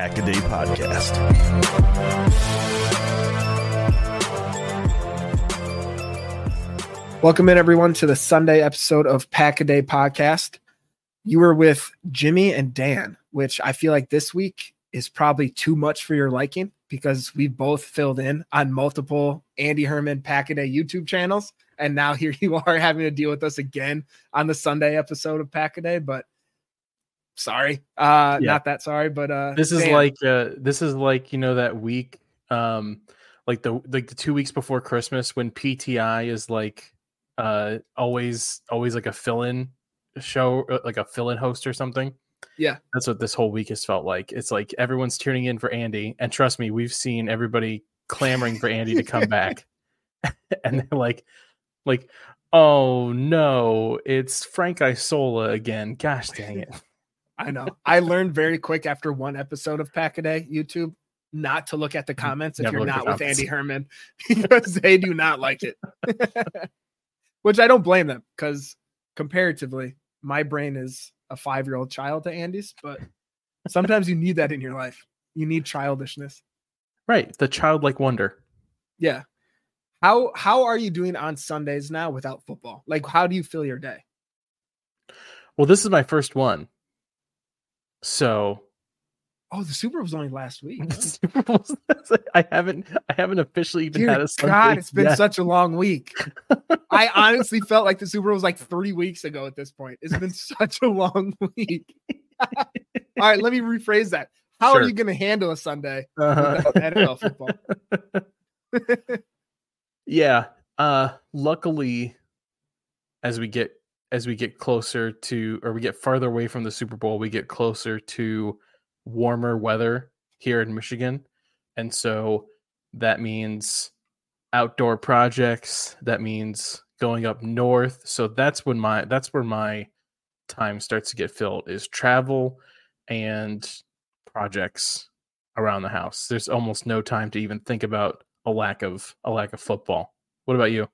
This is the Pack a Day Podcast. Welcome in, everyone, to the Sunday episode of Pack a Day Podcast. You were with Jimmy and Dan, which I feel like this week is probably too much for your liking because we both filled in on multiple Andy Herman Pack a Day YouTube channels. And now here you are having to deal with us again on the Sunday episode of Pack a Day. But sorry, uh, Yeah. not that sorry, but uh, this is Dan, like uh this is like you know that week um like the like the two weeks before christmas when pti is like uh always always like a fill-in show uh, like a fill-in host or something. Yeah. that's what this whole week has felt like. It's like everyone's tuning in for andy and trust me we've seen everybody clamoring for andy to come back. And they're like like oh no it's frank isola again. Gosh dang it I know. I learned very quick after one episode of Pack a Day YouTube not to look at the comments if Never you're not with Andy. Herman because they do not like it. Which I don't blame them because comparatively, my brain is a five year old child to Andy's, but sometimes you need that in your life. You need childishness. right the childlike wonder Yeah. How how are you doing on Sundays now without football? Like how do you feel your day? Well, this is my first one. So Oh, the Super Bowl was only last week. huh? Super Bowl's- I haven't I haven't officially even Dear had a Sunday God, it's been yet. such a long week. I honestly felt like the Super Bowl was like three weeks ago at this point. It's been such a long week. All right, let me rephrase that. How are you going to handle a Sunday Uh-huh. NFL football? yeah. Uh luckily as we get as we get closer to or we get farther away from the Super Bowl, we get closer to warmer weather here in Michigan. And so that means outdoor projects, that means going up north. So that's when my that's where my time starts to get filled is travel and projects around the house. There's almost no time to even think about a lack of a lack of football. What about you?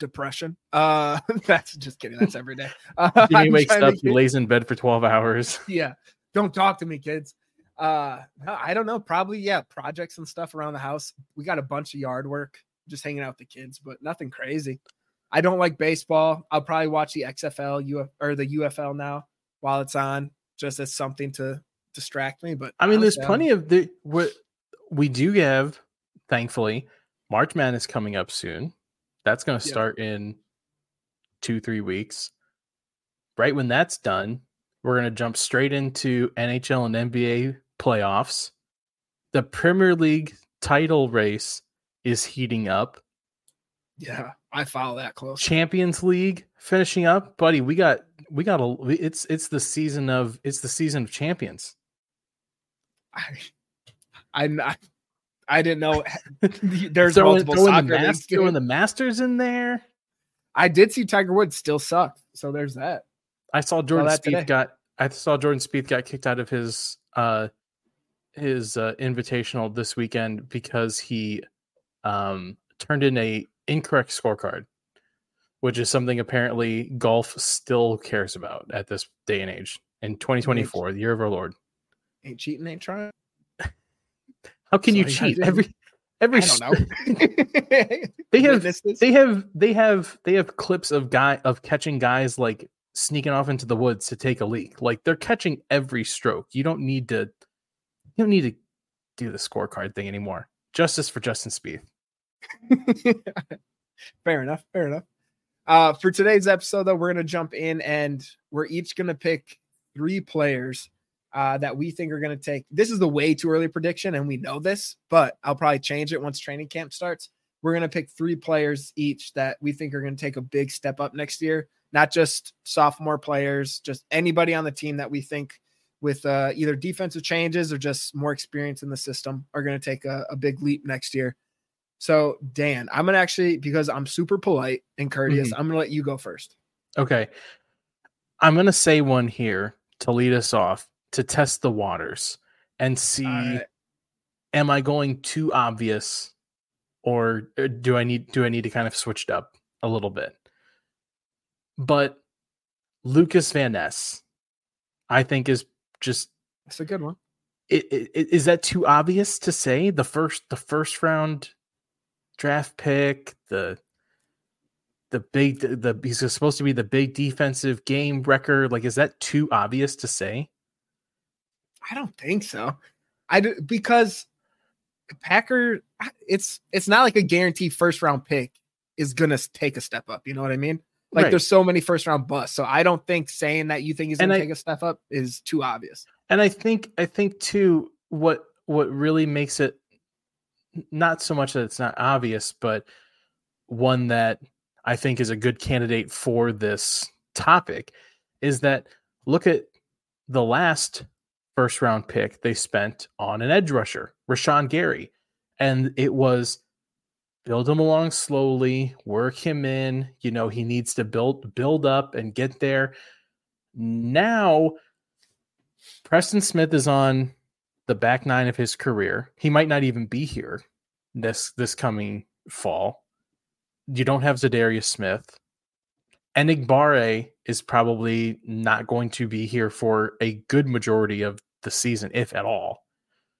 Depression. Uh, that's just kidding. That's every day. Uh, I'm wakes up, he lays in bed for 12 hours. yeah. Don't talk to me, kids. Uh, I don't know. Probably, yeah, projects and stuff around the house. We got a bunch of yard work, just hanging out with the kids, but nothing crazy. I don't like baseball. I'll probably watch the XFL Uf, or the UFL now while it's on, just as something to distract me. But I mean, there's honestly, plenty of the what we do have, thankfully. March Madness coming up soon. That's going to Yeah. start in two, three weeks. Right when that's done, we're going to jump straight into NHL and NBA playoffs. The Premier League title race is heating up. Yeah, I follow that close. Champions League finishing up, buddy. We got we got a it's it's the season of it's the season of champions. I I'm not I didn't know there's throwing, multiple throwing soccer the, leagues. mas- throwing the Masters in there. I did see Tiger Woods still suck. So there's that. I saw Jordan that Spieth today. got I saw Jordan Spieth got kicked out of his uh his uh, invitational this weekend because he um turned in a incorrect scorecard, which is something apparently golf still cares about at this day and age in 2024, the year of our Lord. Ain't cheating, ain't trying. How can you I cheat? Every every I don't know. they have they have they have they have clips of guy of catching guys like sneaking off into the woods to take a leak. Like they're catching every stroke. You don't need to you don't need to do the scorecard thing anymore. Justice for Justin Spieth. fair enough. Fair enough. Uh, for today's episode, though, we're to jump in and we're each to pick three players uh, that we think are going to take. This is the way too early prediction, and we know this, but I'll probably change it once training camp starts. We're going to pick three players each that we think are going to take a big step up next year, not just sophomore players, just anybody on the team that we think with uh, either defensive changes or just more experience in the system are going to take a, a big leap next year. So, Dan, I'm going to actually, because I'm super polite and courteous, I'm going to let you go first. Okay. I'm gonna say one here to lead us off to test the waters and see right. am I going too obvious or uh, do I need do I need to kind of switch it up a little bit? But Lucas Van Ness, I think is just That's a good one. i- i- i- is that too obvious to say the first the first round draft pick the the big the, the he's supposed to be the big defensive game record like is that too obvious to say I don't think so. I do because Packer, it's it's not like a guaranteed first round pick is gonna take a step up. You know what I mean? Like Right. there's so many first round busts. So I don't think saying that you think he's gonna I- take a step up is too obvious. and i think i think too what what really makes it not so much that it's not obvious but one that i think is a good candidate for this topic is that look at the last first round pick they spent on an edge rusher rashan gary and it was build him along slowly work him in you know he needs to build build up and get there now Preston Smith is on the back nine of his career. He might not even be here this this coming fall. You don't have Za'Darius Smith. Enagbare is probably not going to be here for a good majority of the season, if at all.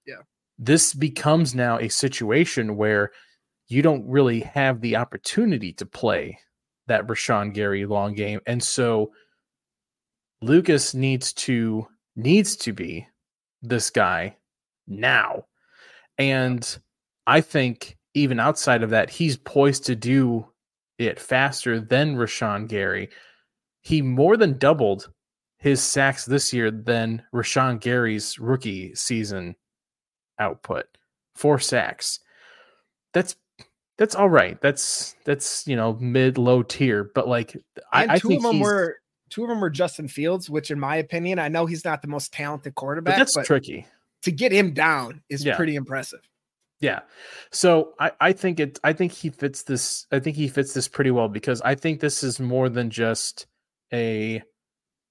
Yeah. This becomes now a situation where you don't really have the opportunity to play that Rashan Gary long game. And so Lucas needs to needs to be this guy now. And I think even outside of that, he's poised to do it faster than Rashan Gary. He more than doubled his sacks this year than Rashan Gary's rookie season output. Four sacks. That's that's all right. That's that's you know mid low tier, but like I, And I two think of them he's- were two of them were Justin Fields, which in my opinion, I know he's not the most talented quarterback. but that's but tricky. to get him down is Yeah. pretty impressive. Yeah. So I, I think it I think he fits this I think he fits this pretty well because I think this is more than just a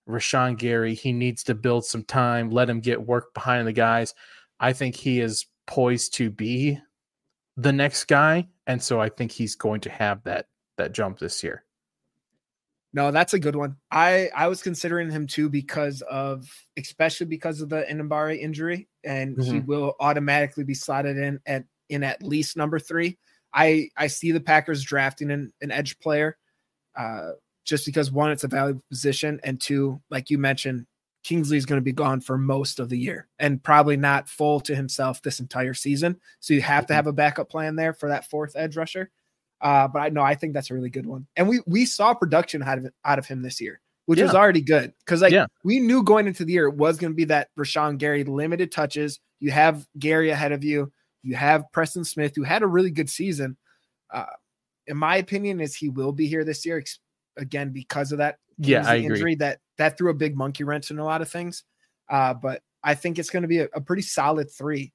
Rashan Gary. He needs to build some time, let him get work behind the guys. I think he is poised to be the next guy. And so I think he's going to have that that jump this year. No, that's a good one. I I was considering him too because of especially because of the Enagbare injury, and he Mhm. will automatically be slotted in at in at least number three. I I see the Packers drafting an, an edge player, uh, just because one, it's a valuable position, and two, like you mentioned, Kingsley is going to be gone for most of the year and probably not full to himself this entire season. So you have to have a backup plan there for that fourth edge rusher. Uh, but I know I think that's a really good one. And we we saw production out of out of him this year, which was Yeah. already good. Because like Yeah. we knew going into the year it was going to be that Rashan Gary limited touches. You have Gary ahead of you. You have Preston Smith, who had a really good season. Uh, in my opinion, is he will be here this year again because of that yeah I agree. injury that that threw a big monkey wrench in a lot of things. Uh, but I think it's going to be a, a, pretty solid three.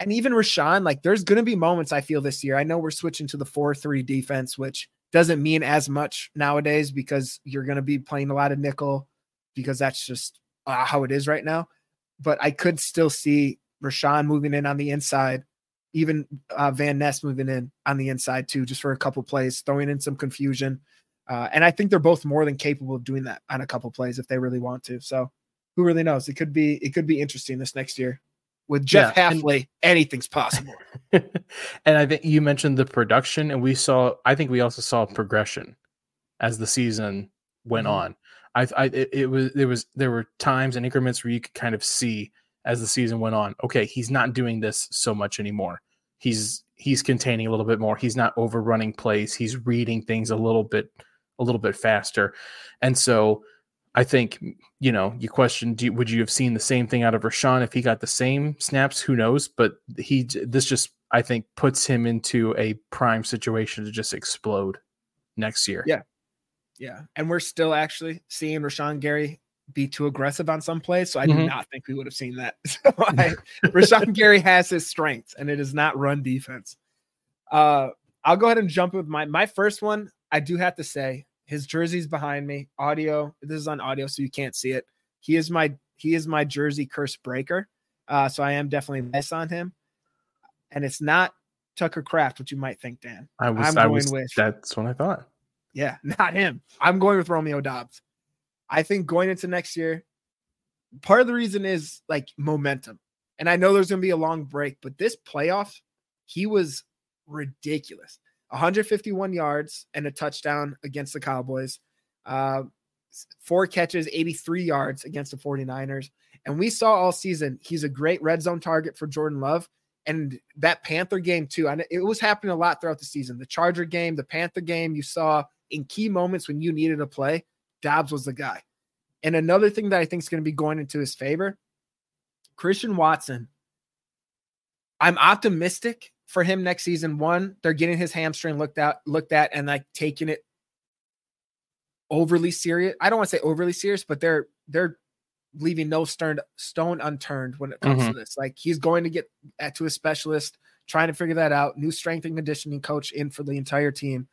And even Rashan, like there's going to be moments I feel this year. I know we're switching to the 4 3 defense, which doesn't mean as much nowadays because you're going to be playing a lot of nickel because that's just uh, how it is right now. But I could still see Rashan moving in on the inside, even uh, Van Ness moving in on the inside too, just for a couple plays, throwing in some confusion. Uh, and I think they're both more than capable of doing that on a couple plays if they really want to. So who really knows? It could be it could be interesting this next year. With Jeff yeah, Hafley, and, anything's possible. and I think you mentioned the production, and we saw. I think we also saw progression as the season went mm-hmm. on. I, I it, it was there was there were times and increments where you could kind of see as the season went on. Okay, he's not doing this so much anymore. He's he's containing a little bit more. He's not overrunning plays. He's reading things a little bit a little bit faster, and so I think you know you question do, would you have seen the same thing out of Rashan if he got the same snaps? Who knows? But he this just I think puts him into a prime situation to just explode next year. Yeah, yeah, and we're still actually seeing Rashan Gary be too aggressive on some plays. So I mm-hmm. do not think we would have seen that. So I, Rashan Gary has his strengths, and it is not run defense. Uh, I'll go ahead and jump with my my first one. I do have to say his jersey's behind me. Audio. This is on audio, so you can't see it. He is my he is my jersey curse breaker. Uh, so I am definitely miss on him. And it's not Tucker Kraft, what you might think, Dan. I was I'm I going was, with that's what I thought. Yeah, not him. I'm going with Romeo Doubs. I think going into next year, part of the reason is like momentum. And I know there's going to be a long break, but this playoff, he was ridiculous. 151 yards and a touchdown against the Cowboys. Uh, four catches, 83 yards against the 49ers. And we saw all season he's a great red zone target for Jordan Love. And that Panther game, too. And it was happening a lot throughout the season. The Charger game, the Panther game, you saw in key moments when you needed a play, Doubs was the guy. And another thing that I think is going to be going into his favor, Christian Watson. I'm optimistic for him next season. One, they're getting his hamstring looked at, looked at, and like taking it overly serious. I don't want to say overly serious, but they're they're leaving no stern stone unturned when it comes mm-hmm. to this. Like he's going to get at, to a specialist, trying to figure that out. New strength and conditioning coach in for the entire team.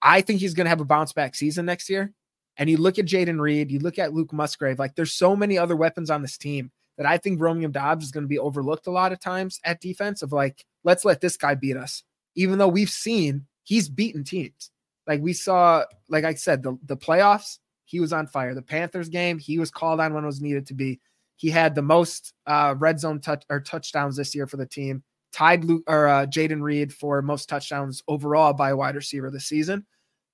I think he's going to have a bounce back season next year. And you look at Jayden Reed, you look at Luke Musgrave, like there's so many other weapons on this team that I think Romeo Doubs is going to be overlooked a lot of times at defense of like, let's let this guy beat us. Even though we've seen he's beaten teams. Like we saw, like I said, the, the playoffs, he was on fire. The Panthers game, he was called on when it was needed to be. He had the most uh, red zone touch or touchdowns this year for the team, tied Luke or uh, Jayden Reed for most touchdowns overall by a wide receiver this season.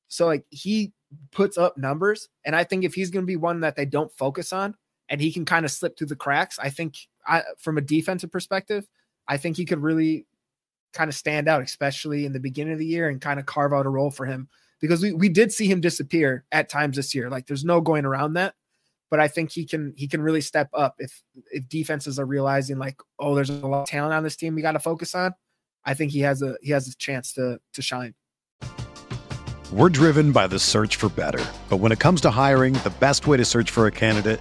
So like he puts up numbers, and I think if he's going to be one that they don't focus on, and he can kind of slip through the cracks, I think I, from a defensive perspective, I think he could really kind of stand out, especially in the beginning of the year, and kind of carve out a role for him because we we did see him disappear at times this year. Like there's no going around that. But I think he can he can really step up if if defenses are realizing like oh there's a lot of talent on this team we got to focus on. I think he has a he has a chance to to shine. We're driven by the search for better. But when it comes to hiring, the best way to search for a candidate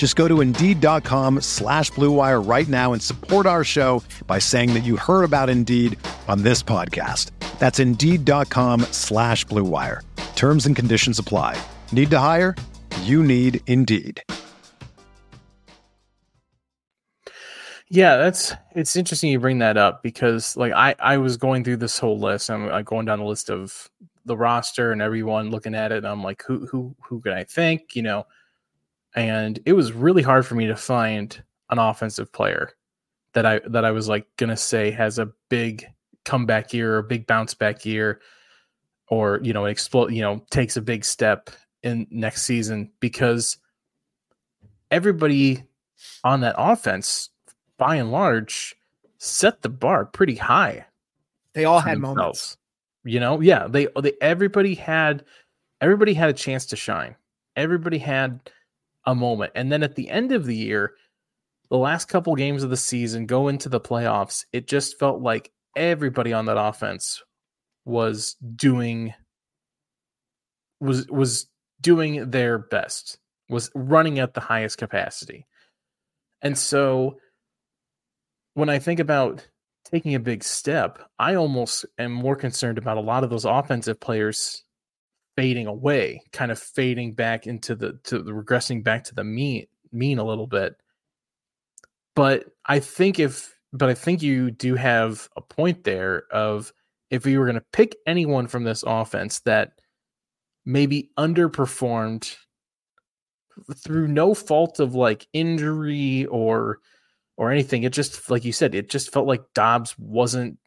Just go to Indeed.com slash BlueWire right now and support our show by saying that you heard about Indeed on this podcast. That's Indeed.com slash BlueWire. Terms and conditions apply. Need to hire? You need Indeed. Yeah, that's it's interesting you bring that up because like I I was going through this whole list. I'm like going down the list of the roster and everyone looking at it. And I'm like, who who who can I think? You know, and it was really hard for me to find an offensive player that I that I was like gonna say has a big comeback year or a big bounce back year or you know explode you know takes a big step in next season because everybody on that offense by and large set the bar pretty high they all had themselves. moments you know yeah they they everybody had everybody had a chance to shine everybody had a moment. And then at the end of the year the last couple games of the season go into the playoffs it just felt like everybody on that offense was doing was was doing their best was running at the highest capacity. And so when i think about taking a big step i almost am more concerned about a lot of those offensive players fading away kind of fading back into the to the regressing back to the mean mean a little bit. But i think if but I think you do have a point there of if we were going to pick anyone from this offense that maybe underperformed through no fault of like injury or or anything it just like you said it just felt like Doubs wasn't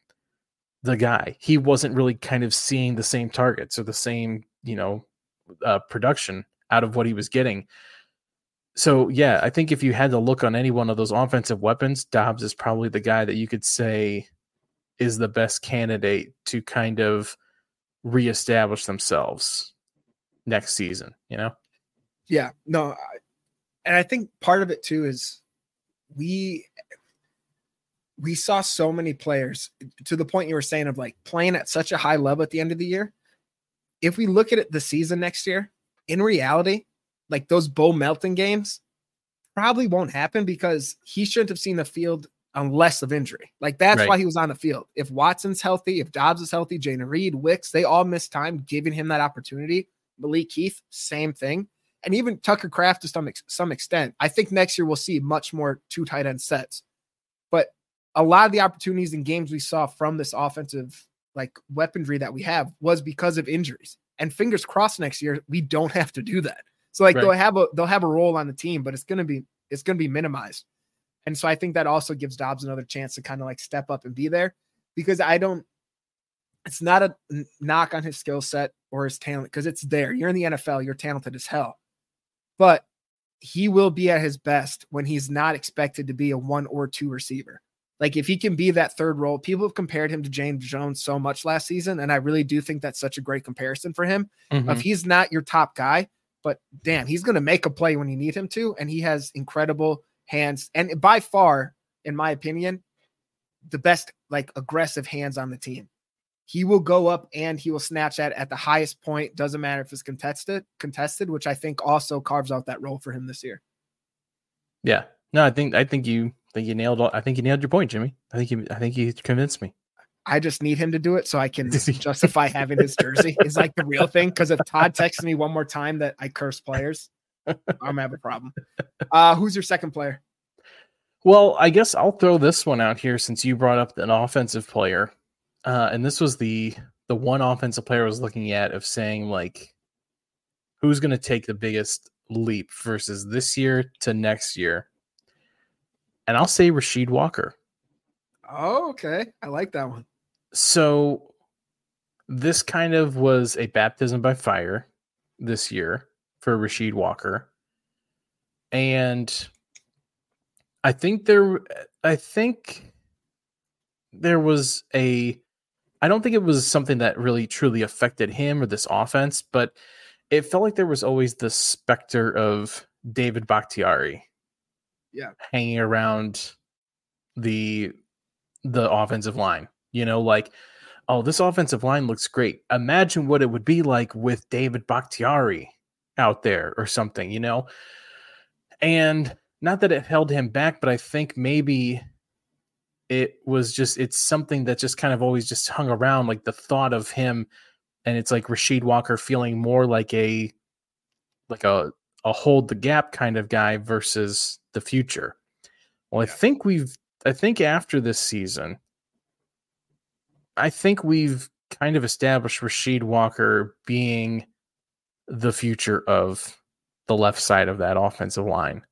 the guy. He wasn't really kind of seeing the same targets or the same you know uh, production out of what he was getting so yeah, I think if you had to look on any one of those offensive weapons, Doubs is probably the guy that you could say is the best candidate to kind of reestablish themselves next season, you know? Yeah, no. And I think part of it too is we we saw so many players to the point you were saying of like playing at such a high level at the end of the year. If we look at it the season next year, in reality, like those Bo Melton games probably won't happen because he shouldn't have seen the field unless of injury. Like that's right. why he was on the field. If Watson's healthy, if Doubs is healthy, Jayden Reed, Wicks, they all missed time giving him that opportunity. Malik Heath, same thing. And even Tucker Kraft to some, some extent. I think next year we'll see much more two tight end sets. But a lot of the opportunities and games we saw from this offensive like weaponry that we have was because of injuries. And fingers crossed next year, we don't have to do that. So like right. they'll have a they'll have a role on the team, but it's gonna be it's gonna be minimized. And so I think that also gives Doubs another chance to kind of like step up and be there because I don't it's not a knock on his skill set or his talent because it's there. You're in the NFL, you're talented as hell. But he will be at his best when he's not expected to be a one or two receiver. Like if he can be that third role, people have compared him to James Jones so much last season, and I really do think that's such a great comparison for him. Mm-hmm. If he's not your top guy, but damn, he's going to make a play when you need him to. And he has incredible hands. And by far, in my opinion, the best like aggressive hands on the team. He will go up and he will snatch at at the highest point. Doesn't matter if it's contested, contested, which I think also carves out that role for him this year. Yeah. No, I think I think you I think you nailed I think you nailed your point, Jimmy. I think you I think you convinced me. I just need him to do it so I can justify having his jersey is like the real thing. Because if Todd texts me one more time that I curse players, I'm gonna have a problem. Uh, who's your second player? Well, I guess I'll throw this one out here since you brought up an offensive player, uh, and this was the the one offensive player I was looking at of saying like, who's going to take the biggest leap versus this year to next year, and I'll say Rasheed Walker. Oh, okay, I like that one so this kind of was a baptism by fire this year for Rasheed Walker. And I think there I think there was a I don't think it was something that really truly affected him or this offense, but it felt like there was always the specter of David Bakhtiari yeah hanging around the the offensive line you know, like, oh, this offensive line looks great. Imagine what it would be like with David Bakhtiari out there or something, you know? And not that it held him back, but I think maybe it was just it's something that just kind of always just hung around like the thought of him and it's like Rasheed Walker feeling more like a like a a hold the gap kind of guy versus the future. Well, I think we've I think after this season, I think we've kind of established Rasheed Walker being the future of the left side of that offensive line.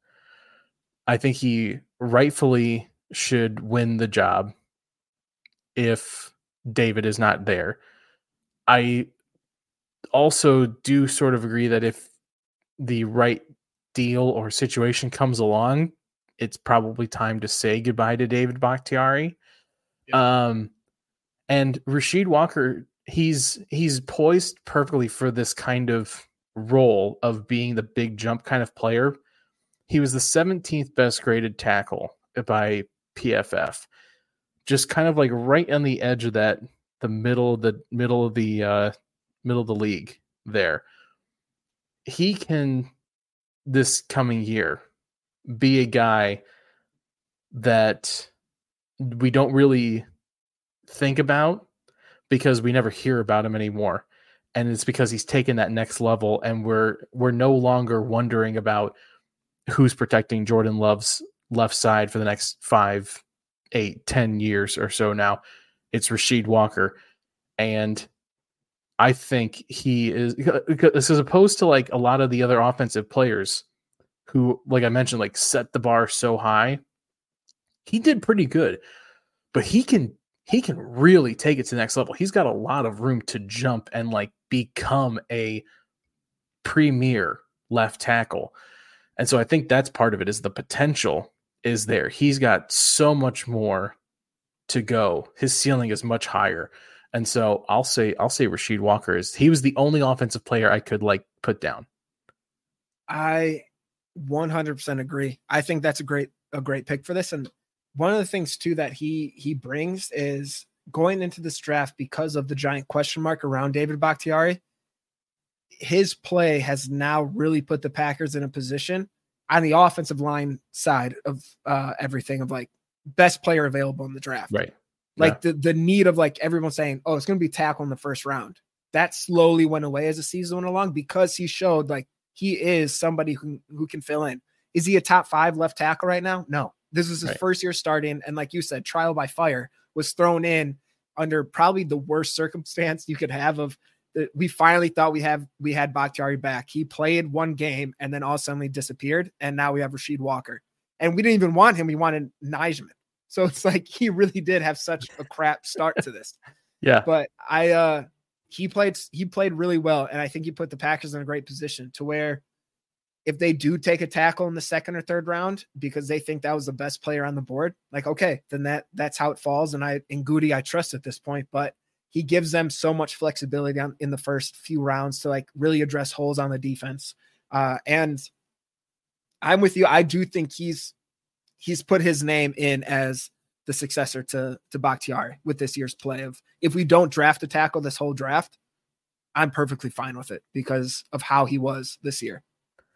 I think he rightfully should win the job if David is not there. I also do sort of agree that if the right deal or situation comes along, it's probably time to say goodbye to David Bakhtiari. Um, and Rasheed Walker, he's he's poised perfectly for this kind of role of being the big jump kind of player. He was the 17th best graded tackle by PFF. Just kind of like right on the edge of that the middle of the middle of the uh middle of the league there. He can this coming year be a guy that we don't really think about because we never hear about him anymore. And it's because he's taken that next level and we're we're no longer wondering about who's protecting jordan love's left side for the next five eight ten years or so now. It's rasheed walker. And i think he is as opposed to like a lot of the other offensive players who like i mentioned like set the bar so high he did pretty good but he can he can really take it to the next level. He's got a lot of room to jump and like become a premier left tackle. And so I think that's part of it is the potential is there. He's got so much more to go. His ceiling is much higher. And so I'll say I'll say Rasheed Walker is he was the only offensive player I could like put down. I 100% agree. I think that's a great a great pick for this and one of the things too that he he brings is going into this draft because of the giant question mark around David Bakhtiari. His play has now really put the Packers in a position on the offensive line side of uh, everything of like best player available in the draft. Right. Like yeah. the the need of like everyone saying, "Oh, it's going to be tackle in the first round." That slowly went away as the season went along because he showed like he is somebody who who can fill in. Is he a top 5 left tackle right now? No. This is his right. first year starting, and like you said, trial by fire was thrown in under probably the worst circumstance you could have of the, we finally thought we have we had Bakhtiari back. He played one game and then all suddenly disappeared, and now we have Rasheed Walker. And we didn't even want him; we wanted Nijman. So it's like he really did have such a crap start to this. yeah. But I uh he played he played really well, and I think he put the Packers in a great position to where if they do take a tackle in the second or third round because they think that was the best player on the board, like okay, then that that's how it falls. And I in Gutey I trust at this point, but he gives them so much flexibility on, in the first few rounds to like really address holes on the defense. Uh, and I'm with you. I do think he's he's put his name in as the successor to to Bakhtiari with this year's play. Of if we don't draft a tackle this whole draft, I'm perfectly fine with it because of how he was this year.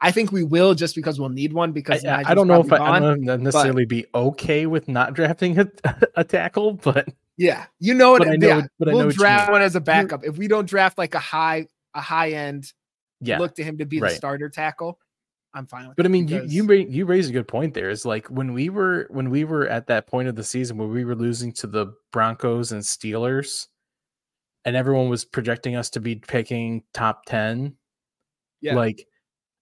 I think we will just because we'll need one because I, I don't know if I, gone, I don't necessarily but, be okay with not drafting a, a tackle, but yeah, you know what? I know, yeah, but we'll draft one as a backup. If we don't draft like a high a high end, yeah, look to him to be right. the starter tackle. I'm fine with. But I mean, because... you you you raise a good point. There is like when we were when we were at that point of the season where we were losing to the Broncos and Steelers, and everyone was projecting us to be picking top ten. Yeah, like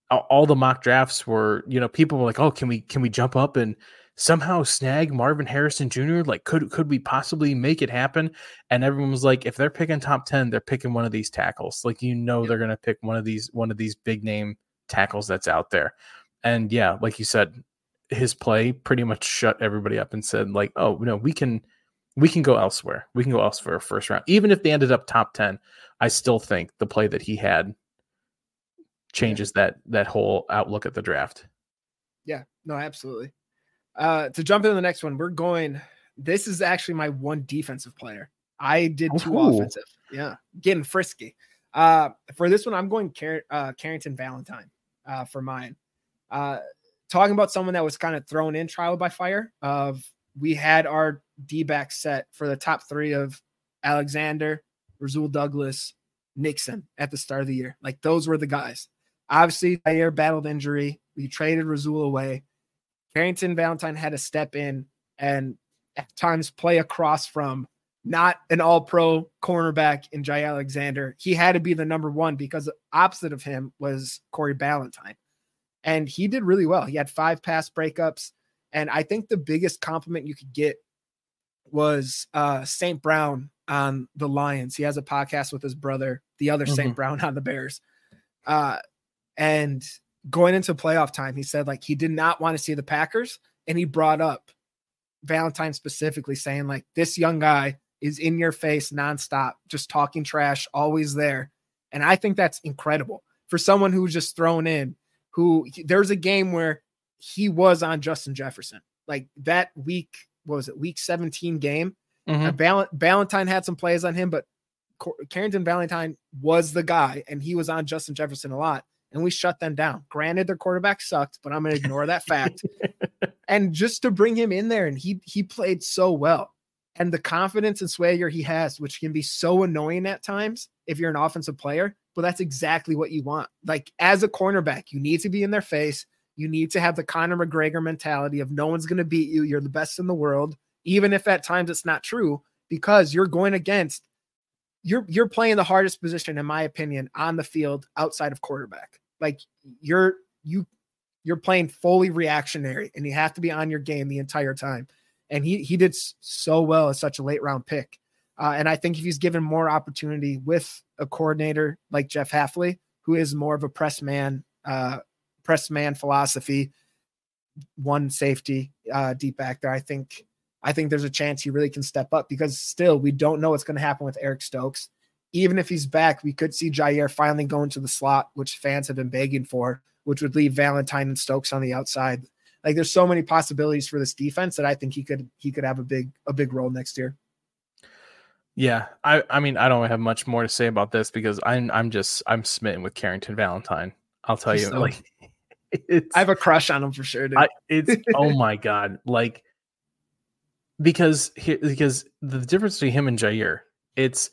all the mock drafts were, you know, people were like, "Oh, can we can we jump up and somehow snag Marvin Harrison Jr.? Like, could could we possibly make it happen?" And everyone was like, "If they're picking top ten, they're picking one of these tackles. Like, you know, they're gonna pick one of these one of these big name tackles that's out there." And yeah, like you said, his play pretty much shut everybody up and said, like, "Oh, no, we can." We can go elsewhere. We can go elsewhere first round. Even if they ended up top 10, I still think the play that he had changes yeah. that that whole outlook at the draft. Yeah, no, absolutely. Uh, to jump into the next one, we're going. This is actually my one defensive player. I did two cool. offensive. Yeah, getting frisky. Uh, for this one, I'm going Car- uh, Carrington Valentine uh, for mine. Uh, talking about someone that was kind of thrown in trial by fire. Of we had our D back set for the top three of Alexander, Rasul Douglas, Nixon at the start of the year. Like those were the guys. Obviously, Jaire battled injury. We traded Rasul away. Carrington Valentine had to step in and at times play across from not an all pro cornerback in Jay Alexander. He had to be the number one because opposite of him was Corey Ballentine. And he did really well. He had five pass breakups. And I think the biggest compliment you could get was uh St. Brown on the Lions. He has a podcast with his brother, the other mm-hmm. St. Brown on the Bears. Uh and going into playoff time, he said like he did not want to see the Packers. And he brought up Valentine specifically saying, like, this young guy is in your face nonstop, just talking trash, always there. And I think that's incredible for someone who's just thrown in, who there's a game where he was on Justin Jefferson. Like that week, was it, week 17 game? Mm-hmm. Ball- Ballentine had some plays on him, but Carrington Valentine was the guy, and he was on Justin Jefferson a lot, and we shut them down. Granted, their quarterback sucked, but I'm going to ignore that fact. and just to bring him in there, and he he played so well and the confidence and swagger he has, which can be so annoying at times if you're an offensive player, but that's exactly what you want. Like as a cornerback, you need to be in their face. You need to have the Conor McGregor mentality of no one's going to beat you. You're the best in the world, even if at times it's not true, because you're going against you're you're playing the hardest position, in my opinion, on the field outside of quarterback. Like you're you you're playing fully reactionary and you have to be on your game the entire time and he he did so well as such a late round pick. Uh, and I think if he's given more opportunity with a coordinator like Jeff Hafley, who is more of a press man, uh, press man philosophy, one safety uh, deep back there, I think I think there's a chance he really can step up because still we don't know what's going to happen with Eric Stokes. Even if he's back, we could see Jaire finally going to the slot, which fans have been begging for, which would leave Valentine and Stokes on the outside. Like there's so many possibilities for this defense that I think he could he could have a big a big role next year. Yeah, I I mean I don't have much more to say about this because I'm I'm just I'm smitten with Carrington Valentine. I'll tell you, so, like I have a crush on him for sure. I, it's oh my god, like because he, because the difference between him and Jaire, it's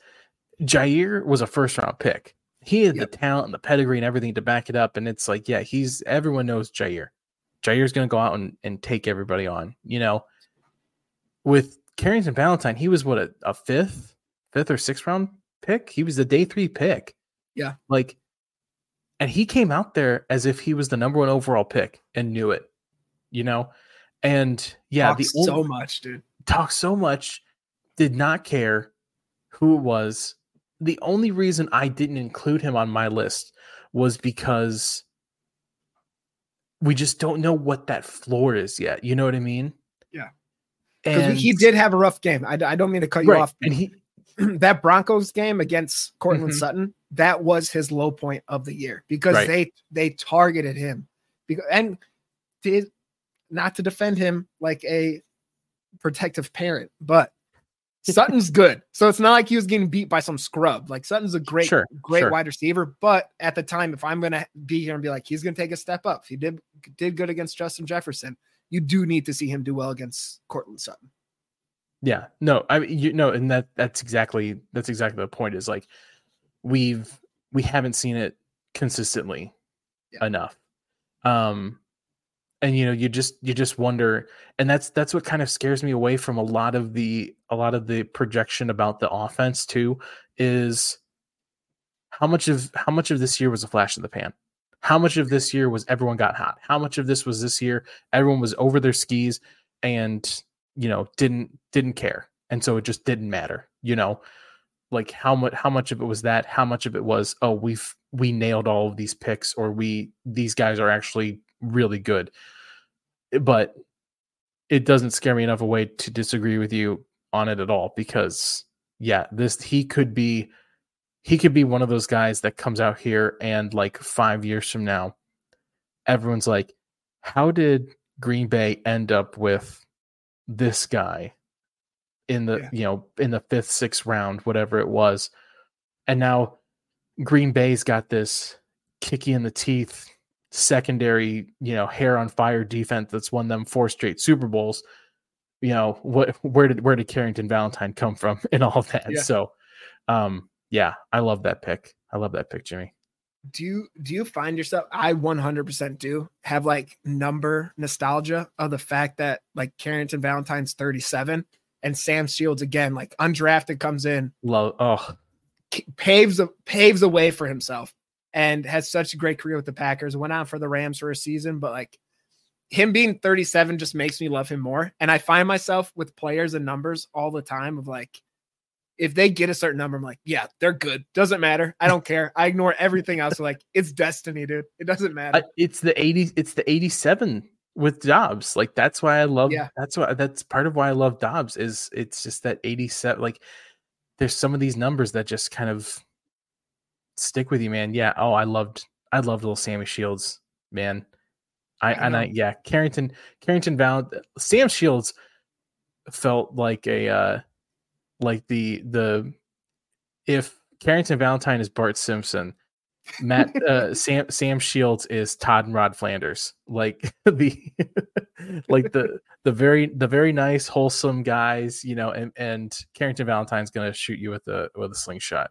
Jaire was a first round pick. He had yep. the talent and the pedigree and everything to back it up, and it's like yeah, he's everyone knows Jaire. Jaire's going to go out and, and take everybody on. You know, with Carrington Valentine, he was what a, a fifth, fifth or sixth round pick. He was the day three pick. Yeah. Like, and he came out there as if he was the number one overall pick and knew it, you know? And yeah, Talks the so much, dude. Talked so much, did not care who it was. The only reason I didn't include him on my list was because we just don't know what that floor is yet. You know what I mean? Yeah. And he did have a rough game. I, I don't mean to cut you right. off. And he that Broncos game against Courtland mm-hmm. Sutton, that was his low point of the year because right. they they targeted him. Because and did not to defend him like a protective parent, but Sutton's good. So it's not like he was getting beat by some scrub. Like Sutton's a great, sure, great sure. wide receiver. But at the time, if I'm gonna be here and be like, he's gonna take a step up. He did did good against Justin Jefferson. You do need to see him do well against Courtland Sutton. Yeah. No, I mean you know, and that that's exactly that's exactly the point is like we've we haven't seen it consistently yeah. enough. Um and you know you just you just wonder and that's that's what kind of scares me away from a lot of the a lot of the projection about the offense too is how much of how much of this year was a flash in the pan how much of this year was everyone got hot? How much of this was this year everyone was over their skis and you know didn't didn't care. And so it just didn't matter you know? Like how much how much of it was that? How much of it was oh we've we nailed all of these picks or we these guys are actually really good. But it doesn't scare me enough away to disagree with you on it at all because yeah, this he could be he could be one of those guys that comes out here and like 5 years from now everyone's like how did Green Bay end up with this guy in the yeah. you know in the 5th 6th round whatever it was and now Green Bay's got this kicky in the teeth secondary, you know, hair on fire defense that's won them four straight Super Bowls. You know, what where did where did Carrington Valentine come from in all of that? Yeah. So um yeah, I love that pick. I love that pick, Jimmy. do you do you find yourself i 100% do have like number nostalgia of the fact that like carrington valentine's 37 and sam shields again like undrafted comes in Love. Oh, paves a paves a way for himself and has such a great career with the packers went on for the rams for a season but like him being 37 just makes me love him more and i find myself with players and numbers all the time of like if they get a certain number, I'm like, yeah, they're good. Doesn't matter. I don't care. I ignore everything else. like, it's destiny, dude. It doesn't matter. I, it's the 80. It's the 87 with Doubs. Like that's why I love. Yeah. That's why. That's part of why I love Doubs. Is it's just that 87. Like there's some of these numbers that just kind of stick with you, man. Yeah. Oh, I loved. I loved little Sammy Shields, man. I, I and I yeah, Carrington Carrington Val Sam Shields felt like a uh like the the if Carrington Valentine is Bart Simpson, Matt uh Sam Sam Shields is Todd and Rod Flanders. Like the like the the very the very nice wholesome guys, you know, and and Carrington Valentine's gonna shoot you with a with a slingshot.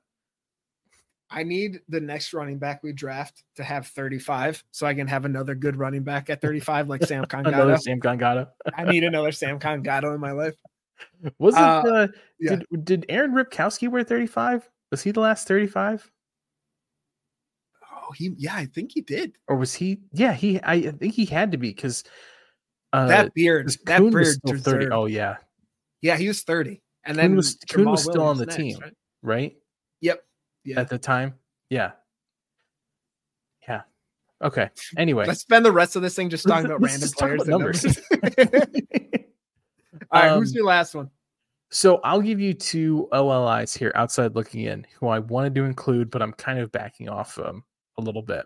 I need the next running back we draft to have 35 so I can have another good running back at 35 like Sam Another Congato. Sam Gangata. I need another Samkon Gado in my life. Was it Uh, uh, yeah. did did Aaron Ripkowski wear 35? Was he the last 35? Oh, he yeah, I think he did. Or was he yeah, he I I think he had to be because uh that beard, that beard was still 30. deserved- Oh yeah, Yeah, he was 30. And Kuhn then was- Kuhn was still on the next, team. right? right? Yep. Yeah. At the time. Yeah. Yeah. Okay. Anyway. Let's spend the rest of this thing just talking about random just talk players. about and numbers. All right, who's Um, your last one? So I'll give you two OLIs here outside looking in who I wanted to include, but I'm kind of backing off um, a little bit.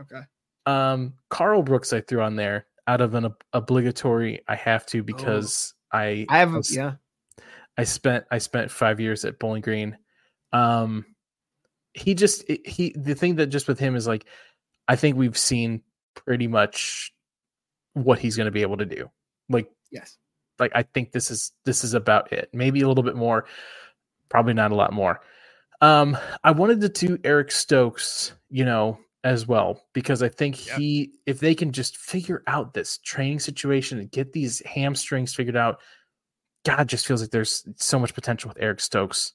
Okay. Um, Karl Brooks I threw on there out of an ob- obligatory I have to because I Oh. I have was- yeah. I spent I spent five years at Bowling Green. Um, he just he the thing that just with him is like I think we've seen pretty much what he's going to be able to do. Like Yes. Like I think this is this is about it. Maybe a little bit more, probably not a lot more. Um, I wanted to do Eric Stokes, you know, as well because I think Yep. he, if they can just figure out this training situation and get these hamstrings figured out, God, just feels like there's so much potential with Eric Stokes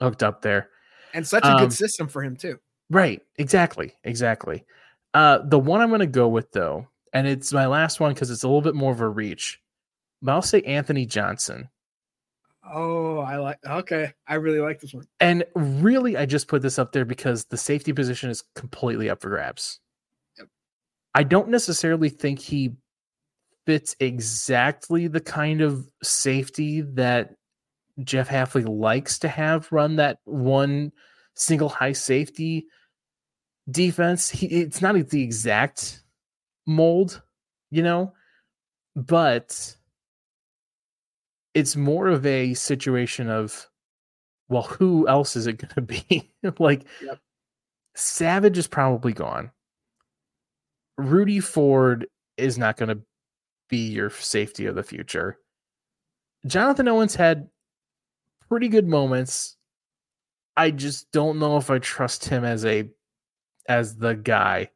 hooked up there. And such a Um, good system for him too. Right. Exactly. Exactly. Uh, the one I'm going to go with though, and it's my last one because it's a little bit more of a reach, but I'll say Anthony Johnson. Oh, I like okay. I really like this one. And really, I just put this up there because the safety position is completely up for grabs. Yep. I don't necessarily think he fits exactly the kind of safety that Jeff Hafley likes to have run that one single high safety defense. He, it's not the exact mold, you know, but it's more of a situation of well, who else is it going to be? like, Yep. Savage is probably gone. Rudy Ford is not going to be your safety of the future. Jonathan Owens had pretty good moments. I just don't know if I trust him as a as the guy.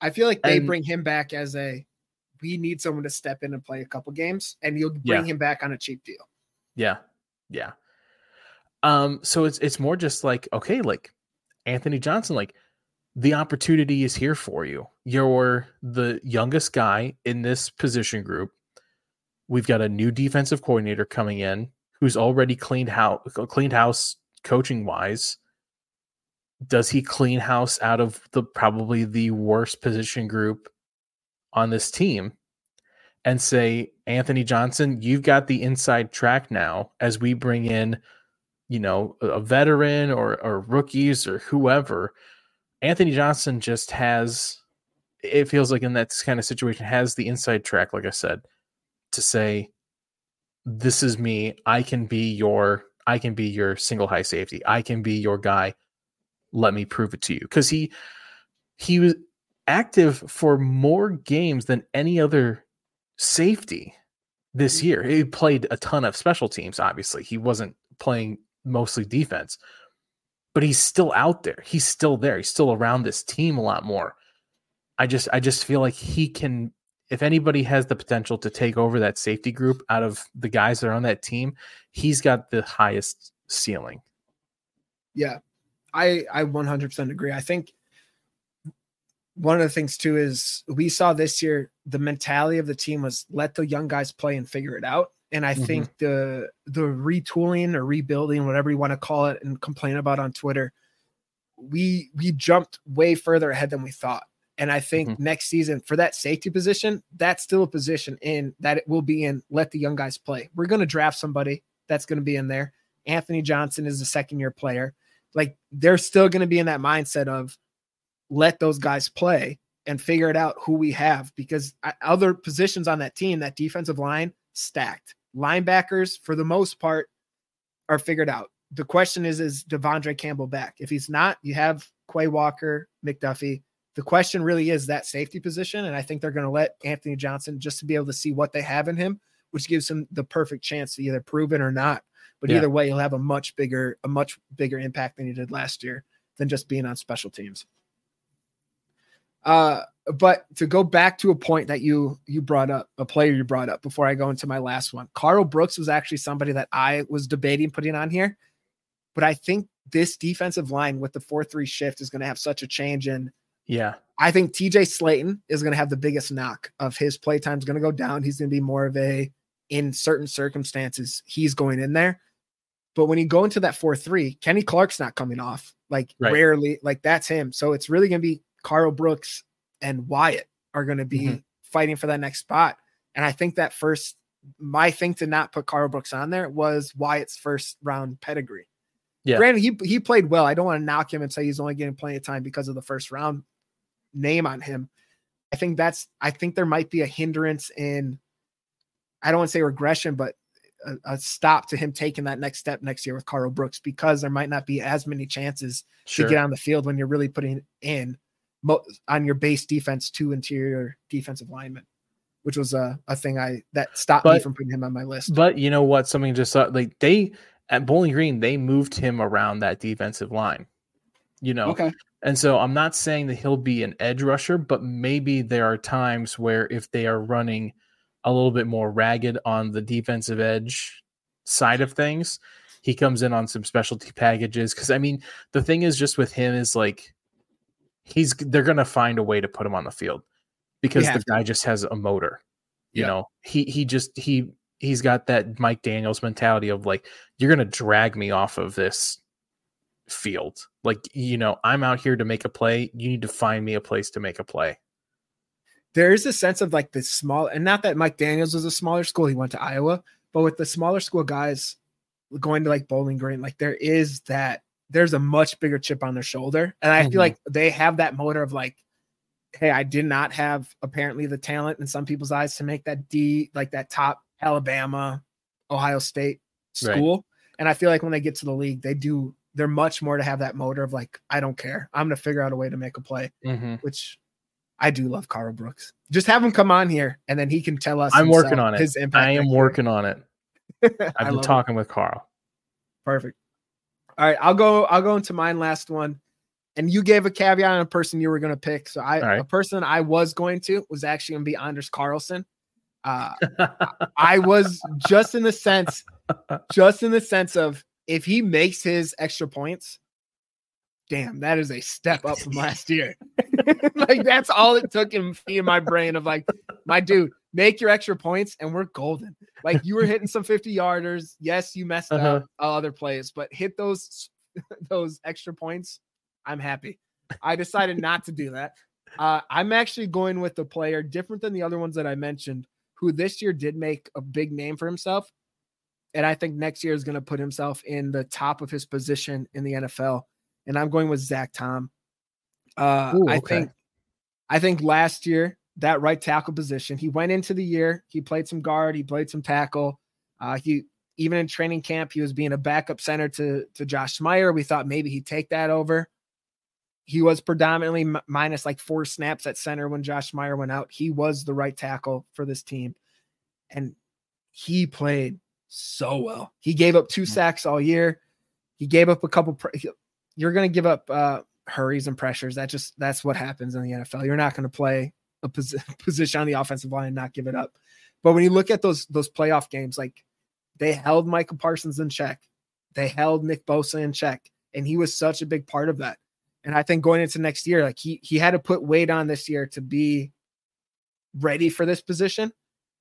I feel like they And- bring him back as a we need someone to step in and play a couple games, and you'll bring Yeah. him back on a cheap deal. Yeah. Yeah. Um so it's it's more just like okay, like Anthony Johnson like the opportunity is here for you. You're the youngest guy in this position group. We've got a new defensive coordinator coming in who's already cleaned house cleaned house coaching wise. Does he clean house out of the probably the worst position group on this team and say, Anthony Johnson, you've got the inside track now as we bring in, you know, a veteran or or rookies or whoever. Anthony Johnson just has it feels like in that kind of situation has the inside track, like I said, to say, This is me. I can be your I can be your single high safety. I can be your guy. Let me prove it to you. Because he he was active for more games than any other safety this mm-hmm. year. He played a ton of special teams, obviously. He wasn't playing mostly defense. but he's still out there. He's still there. He's still around this team a lot more. I just I just feel like he can if anybody has the potential to take over that safety group out of the guys that are on that team, he's got the highest ceiling. Yeah. I I 100% agree. I think one of the things too is we saw this year the mentality of the team was let the young guys play and figure it out. And I mm-hmm. think the the retooling or rebuilding, whatever you want to call it, and complain about on Twitter, we we jumped way further ahead than we thought. And I think mm-hmm. next season for that safety position, that's still a position in that it will be in. Let the young guys play. We're going to draft somebody that's going to be in there. Anthony Johnson is a second year player. Like they're still going to be in that mindset of let those guys play and figure it out who we have because other positions on that team, that defensive line, stacked. Linebackers, for the most part, are figured out. The question is, is De'Vondre Campbell back? If he's not, you have Quay Walker, McDuffie. The question really is that safety position. And I think they're going to let Anthony Johnson just to be able to see what they have in him, which gives him the perfect chance to either prove it or not. But yeah. either way, he'll have a much bigger, a much bigger impact than he did last year than just being on special teams. Uh, but to go back to a point that you you brought up, a player you brought up before I go into my last one, Karl Brooks was actually somebody that I was debating putting on here, but I think this defensive line with the four three shift is going to have such a change in. Yeah, I think TJ Slaton is going to have the biggest knock of his play time is going to go down. He's going to be more of a in certain circumstances he's going in there. But when you go into that 4 3, Kenny Clark's not coming off. Like right. rarely, like that's him. So it's really going to be Karl Brooks and Wyatt are going to be mm-hmm. fighting for that next spot. And I think that first, my thing to not put Karl Brooks on there was Wyatt's first round pedigree. Yeah. Granted, he, he played well. I don't want to knock him and say he's only getting plenty of time because of the first round name on him. I think that's, I think there might be a hindrance in, I don't want to say regression, but a, a, stop to him taking that next step next year with Karl Brooks because there might not be as many chances sure. to get on the field when you're really putting in mo- on your base defense to interior defensive linemen, which was a, a thing I that stopped but, me from putting him on my list. But you know what? Something just uh, like they at Bowling Green, they moved him around that defensive line. You know, okay. And so I'm not saying that he'll be an edge rusher, but maybe there are times where if they are running a little bit more ragged on the defensive edge side of things, he comes in on some specialty packages. Cause I mean, the thing is just with him is like he's they're gonna find a way to put him on the field because the guy to. just has a motor. You yeah. know, he he just he he's got that Mike Daniels mentality of like you're gonna drag me off of this field. Like you know, I'm out here to make a play. You need to find me a place to make a play. There is a sense of like the small, and not that Mike Daniels was a smaller school. He went to Iowa, but with the smaller school guys going to like Bowling Green, like there is that there's a much bigger chip on their shoulder. And I mm-hmm. feel like they have that motor of like, hey, I did not have apparently the talent in some people's eyes to make that D, like that top Alabama, Ohio State school. Right. And I feel like when they get to the league, they do, they're much more to have that motor of like, I don't care. I'm going to figure out a way to make a play, mm-hmm. which I do love Karl Brooks. Just have him come on here and then he can tell us. I'm working on it. His impact. I am working on it. I've been talking it. with Carl. Perfect. All right, I'll go. I'll go into mine last one. And you gave a caveat on a person you were going to pick. So I, right. a person I was going to was actually going to be Anders Carlson. Uh, I was just in the sense, just in the sense of if he makes his extra points, damn, that is a step up from last year. like that's all it took in me in my brain of like, my dude, make your extra points and we're golden. Like you were hitting some 50 yarders. Yes, you messed uh-huh. up other plays, but hit those those extra points. I'm happy. I decided not to do that. Uh, I'm actually going with the player different than the other ones that I mentioned, who this year did make a big name for himself. And I think next year is going to put himself in the top of his position in the NFL. And I'm going with Zach Tom. Uh, Ooh, okay. I think I think last year that right tackle position. He went into the year, he played some guard, he played some tackle. Uh, he even in training camp, he was being a backup center to to Josh Myers. We thought maybe he'd take that over. He was predominantly m- minus like four snaps at center when Josh Myers went out. He was the right tackle for this team, and he played so well. He gave up two mm. sacks all year. He gave up a couple. Pre- you're going to give up uh, hurries and pressures. That just that's what happens in the NFL. You're not going to play a pos- position on the offensive line and not give it up. But when you look at those those playoff games, like they held Micah Parsons in check, they held Nick Bosa in check, and he was such a big part of that. And I think going into next year, like he he had to put weight on this year to be ready for this position.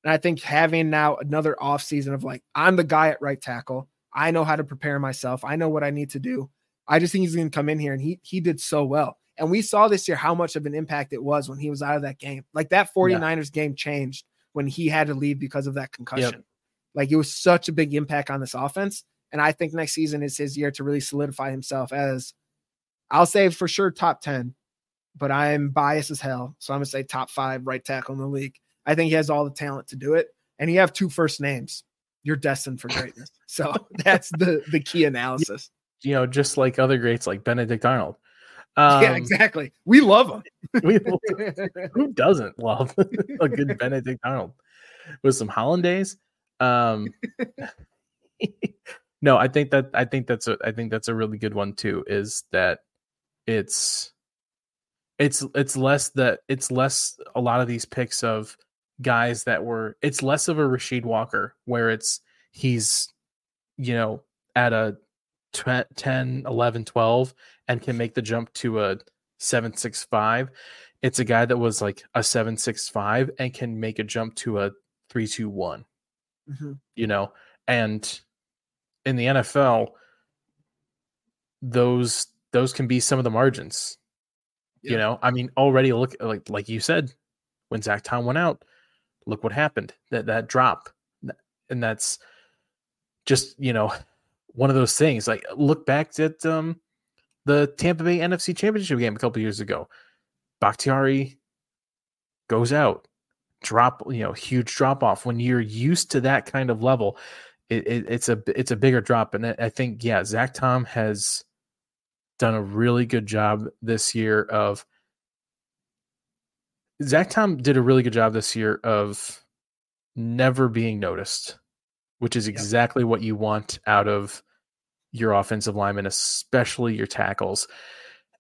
And I think having now another off season of like, I'm the guy at right tackle. I know how to prepare myself. I know what I need to do. I just think he's going to come in here and he he did so well. And we saw this year how much of an impact it was when he was out of that game. Like that 49ers yeah. game changed when he had to leave because of that concussion. Yep. Like it was such a big impact on this offense. And I think next season is his year to really solidify himself as I'll say for sure top 10, but I'm biased as hell. So I'm gonna say top five right tackle in the league. I think he has all the talent to do it. And you have two first names. You're destined for greatness. So that's the the key analysis. You know, just like other greats like Benedict Arnold. Um, yeah, exactly. We love him. we, who doesn't love a good Benedict Arnold with some hollandaise? Um, no, I think that I think that's a I think that's a really good one too. Is that it's it's it's less that it's less a lot of these picks of guys that were it's less of a Rasheed Walker where it's he's you know at a 10 11 12 and can make the jump to a 765 it's a guy that was like a 765 and can make a jump to a 321 mm-hmm. you know? And in the NFL those those can be some of the margins. Yeah. you know? I mean already look like like you said when zach tom went out look what happened. That that drop and that's just you know one of those things like look back at um the Tampa Bay NFC Championship game a couple years ago. Bakhtiari goes out, drop, you know, huge drop off. When you're used to that kind of level, it, it, it's a it's a bigger drop. And I think, yeah, Zach Tom has done a really good job this year of Zach Tom did a really good job this year of never being noticed, which is exactly yep. what you want out of your offensive linemen, especially your tackles.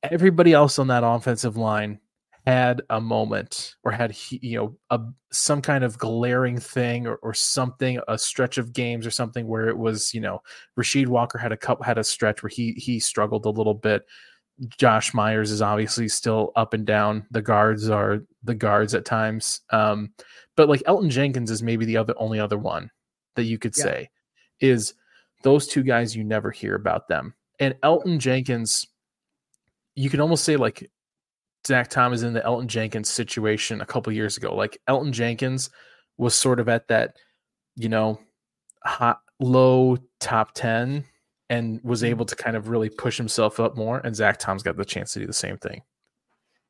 Everybody else on that offensive line had a moment or had you know a some kind of glaring thing or, or something a stretch of games or something where it was you know Rasheed Walker had a cup had a stretch where he he struggled a little bit Josh Myers is obviously still up and down the guards are the guards at times um but like Elgton Jenkins is maybe the other only other one that you could yeah. say is those two guys, you never hear about them. And Elgton Jenkins, you can almost say like Zach Tom is in the Elgton Jenkins situation a couple years ago. Like Elgton Jenkins was sort of at that, you know, hot low top 10 and was mm-hmm. able to kind of really push himself up more. And Zach Tom's got the chance to do the same thing.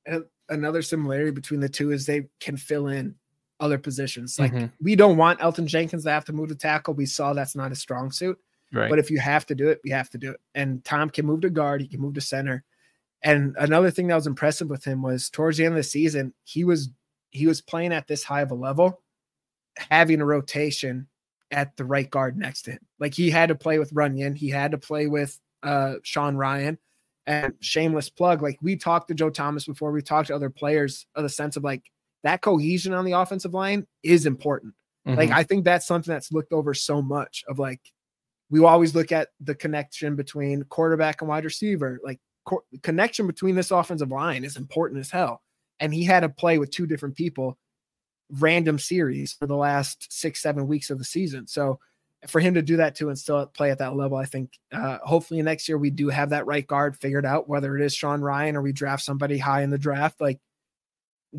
And another similarity between the two is they can fill in other positions. Like mm-hmm. we don't want Elgton Jenkins to have to move to tackle. We saw that's not a strong suit. Right. But if you have to do it, you have to do it. And Tom can move to guard, he can move to center. And another thing that was impressive with him was towards the end of the season, he was he was playing at this high of a level, having a rotation at the right guard next to him. Like he had to play with Runyan, he had to play with uh Sean Rhyan. And shameless plug, like we talked to Joe Thomas before, we talked to other players of the sense of like that cohesion on the offensive line is important. Mm-hmm. Like I think that's something that's looked over so much of like we always look at the connection between quarterback and wide receiver. Like co- connection between this offensive line is important as hell. And he had to play with two different people, random series for the last six, seven weeks of the season. So for him to do that too and still play at that level, I think uh, hopefully next year we do have that right guard figured out, whether it is Sean Rhyan or we draft somebody high in the draft. Like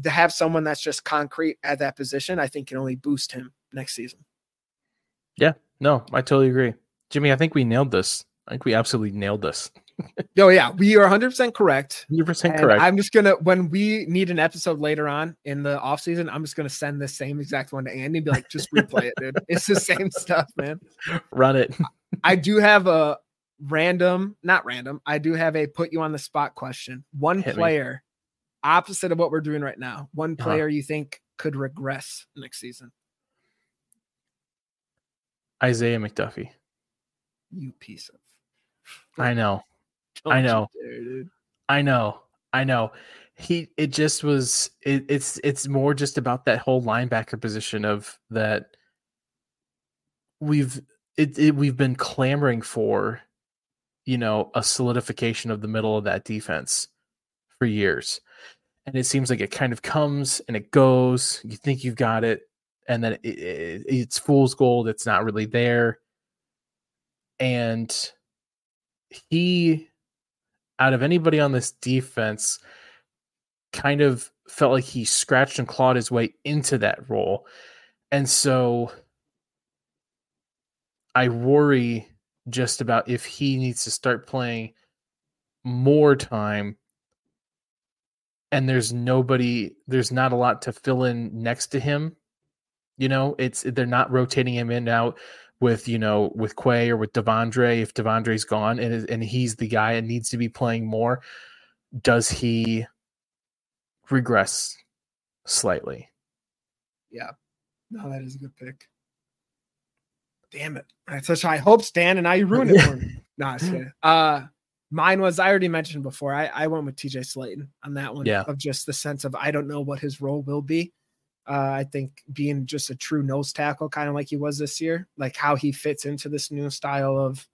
to have someone that's just concrete at that position, I think can only boost him next season. Yeah, no, I totally agree. Jimmy, I think we nailed this. I think we absolutely nailed this. oh yeah, we are 100% correct. 100% correct. I'm just going to when we need an episode later on in the off season, I'm just going to send the same exact one to Andy and be like just replay it, dude. It's the same stuff, man. Run it. I do have a random, not random. I do have a put you on the spot question. One Hit player me. opposite of what we're doing right now. One uh-huh. player uh-huh. you think could regress next season? Isaiah McDuffie you piece of. I know. I know. I know. I know. He it just was it, it's it's more just about that whole linebacker position of that we've it, it we've been clamoring for you know a solidification of the middle of that defense for years and it seems like it kind of comes and it goes you think you've got it and then it, it, it's fool's gold it's not really there and he out of anybody on this defense kind of felt like he scratched and clawed his way into that role. And so I worry just about if he needs to start playing more time and there's nobody there's not a lot to fill in next to him you know it's they're not rotating him in and out with you know with Quay or with De'Vondre if De'Vondre's gone and and he's the guy and needs to be playing more, does he regress slightly? Yeah, no, that is a good pick. Damn it! I had such high hopes, Dan, and now you ruined it for me. nah, uh, mine was I already mentioned before. I I went with TJ Slaton on that one. Yeah. of just the sense of I don't know what his role will be. Uh, I think being just a true nose tackle, kind of like he was this year, like how he fits into this new style of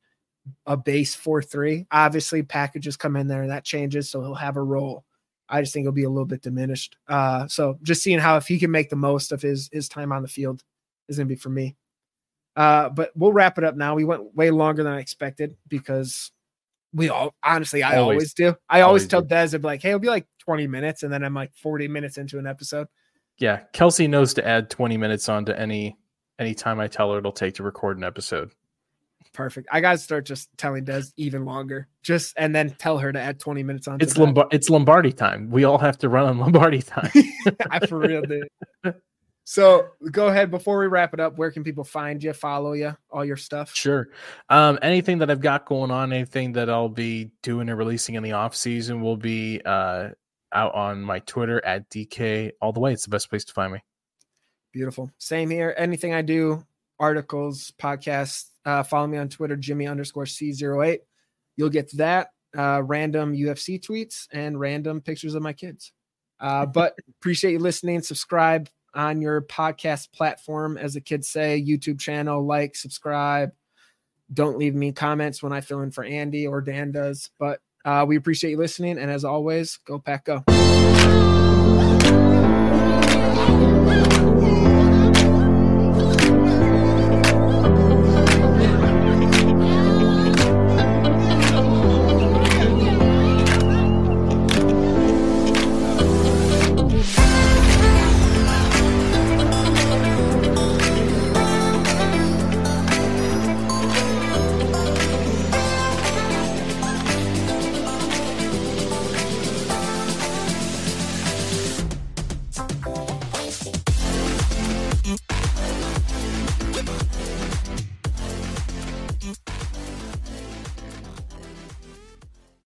a base 4 3. Obviously, packages come in there and that changes, so he'll have a role. I just think it'll be a little bit diminished. Uh, so just seeing how if he can make the most of his his time on the field is going to be for me. Uh, but we'll wrap it up now. We went way longer than I expected because we all honestly I always, always do. I always, always tell do. Des, I'd be like, hey, it'll be like 20 minutes, and then I'm like 40 minutes into an episode yeah, Kelsey knows to add 20 minutes onto any any time I tell her it'll take to record an episode. Perfect. I gotta start just telling Des even longer. Just and then tell her to add 20 minutes on. It's Lombard it's Lombardi time. We all have to run on Lombardi time. I for real did. So go ahead before we wrap it up. Where can people find you, follow you, all your stuff? Sure. Um, anything that I've got going on, anything that I'll be doing or releasing in the off season will be uh out on my Twitter at DK all the way. It's the best place to find me. Beautiful. Same here. Anything I do, articles, podcasts, uh, follow me on Twitter, Jimmy underscore C08. You'll get that. Uh, random UFC tweets and random pictures of my kids. Uh, but appreciate you listening. Subscribe on your podcast platform, as the kids say, YouTube channel, like, subscribe. Don't leave me comments when I fill in for Andy or Dan does. But uh, we appreciate you listening. And as always, go pack go.